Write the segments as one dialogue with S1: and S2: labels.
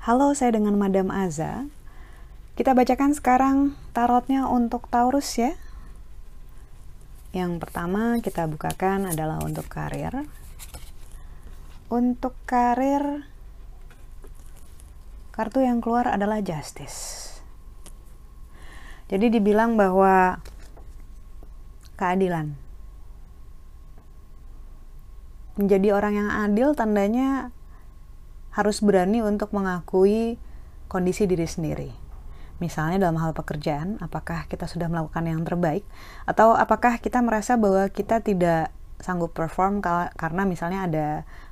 S1: Halo, saya dengan Madam Aza. Kita bacakan sekarang tarotnya untuk Taurus ya. Yang pertama kita bukakan adalah untuk karir. Untuk karir, kartu yang keluar adalah Justice. Jadi dibilang bahwa keadilan. Menjadi orang yang adil tandanya harus berani untuk mengakui kondisi diri sendiri. Misalnya dalam hal pekerjaan, apakah kita sudah melakukan yang terbaik atau apakah kita merasa bahwa kita tidak sanggup perform karena misalnya ada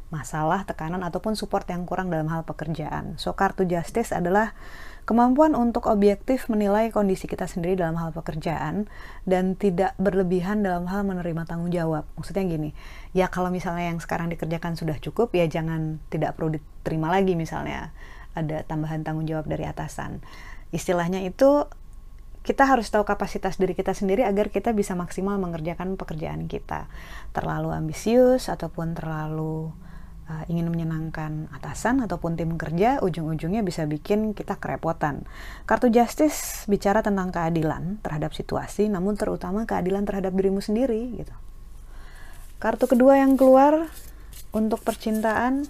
S1: masalah, tekanan ataupun support yang kurang dalam hal pekerjaan. So kartu justice adalah kemampuan untuk objektif menilai kondisi kita sendiri dalam hal pekerjaan dan tidak berlebihan dalam hal menerima tanggung jawab. Maksudnya gini, ya kalau misalnya yang sekarang dikerjakan sudah cukup ya jangan tidak perlu diterima lagi misalnya ada tambahan tanggung jawab dari atasan istilahnya itu kita harus tahu kapasitas diri kita sendiri agar kita bisa maksimal mengerjakan pekerjaan kita. Terlalu ambisius ataupun terlalu uh, ingin menyenangkan atasan ataupun tim kerja, ujung-ujungnya bisa bikin kita kerepotan. Kartu Justice bicara tentang keadilan terhadap situasi, namun terutama keadilan terhadap dirimu sendiri gitu. Kartu kedua yang keluar untuk percintaan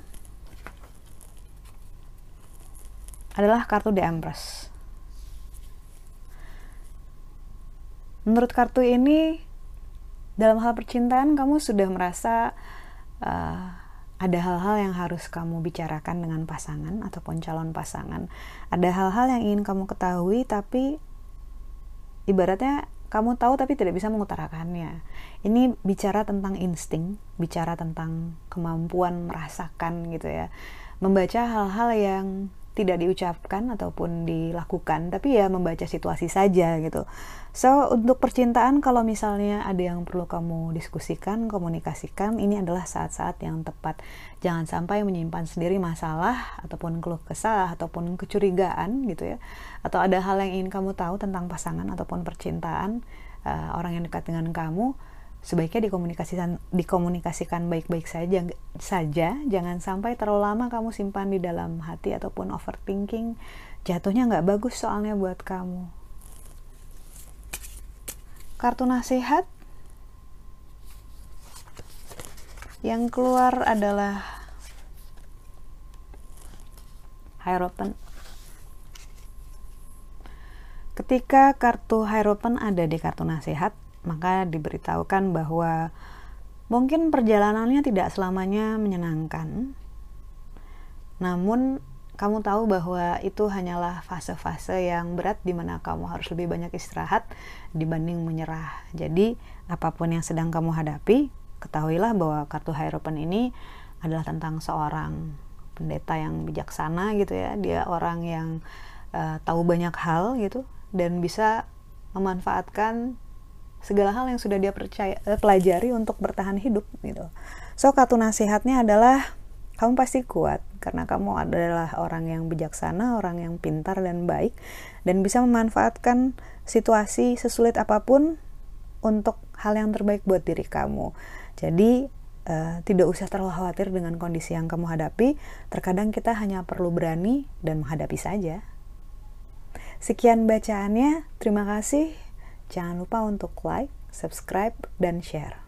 S1: adalah kartu The Empress. menurut kartu ini dalam hal percintaan kamu sudah merasa uh, ada hal-hal yang harus kamu bicarakan dengan pasangan ataupun calon pasangan. Ada hal-hal yang ingin kamu ketahui tapi ibaratnya kamu tahu tapi tidak bisa mengutarakannya. Ini bicara tentang insting, bicara tentang kemampuan merasakan gitu ya. Membaca hal-hal yang tidak diucapkan ataupun dilakukan tapi ya membaca situasi saja gitu so untuk percintaan kalau misalnya ada yang perlu kamu diskusikan komunikasikan ini adalah saat-saat yang tepat. Jangan sampai menyimpan sendiri masalah ataupun keluh kesah ataupun kecurigaan gitu ya. Atau ada hal yang ingin kamu tahu tentang pasangan ataupun percintaan uh, orang yang dekat dengan kamu sebaiknya dikomunikasikan dikomunikasikan baik-baik saja saja. Jangan sampai terlalu lama kamu simpan di dalam hati ataupun overthinking. Jatuhnya nggak bagus soalnya buat kamu kartu nasihat yang keluar adalah Hierophant ketika kartu Hierophant ada di kartu nasihat maka diberitahukan bahwa mungkin perjalanannya tidak selamanya menyenangkan, namun kamu tahu bahwa itu hanyalah fase-fase yang berat di mana kamu harus lebih banyak istirahat dibanding menyerah. Jadi, apa pun yang sedang kamu hadapi, ketahuilah bahwa kartu Hierophant ini adalah tentang seorang pendeta yang bijaksana gitu ya. Dia orang yang uh, tahu banyak hal gitu dan bisa memanfaatkan segala hal yang sudah dia percaya eh, pelajari untuk bertahan hidup gitu. So kartu nasihatnya adalah kamu pasti kuat karena kamu adalah orang yang bijaksana, orang yang pintar dan baik dan bisa memanfaatkan situasi sesulit apa pun untuk hal yang terbaik buat diri kamu. Jadi uh, tidak usah terlalu khawatir dengan kondisi yang kamu hadapi. Terkadang kita hanya perlu berani dan menghadapi saja. Sekian bacaannya. Terima kasih. Jangan lupa untuk like, subscribe, dan share.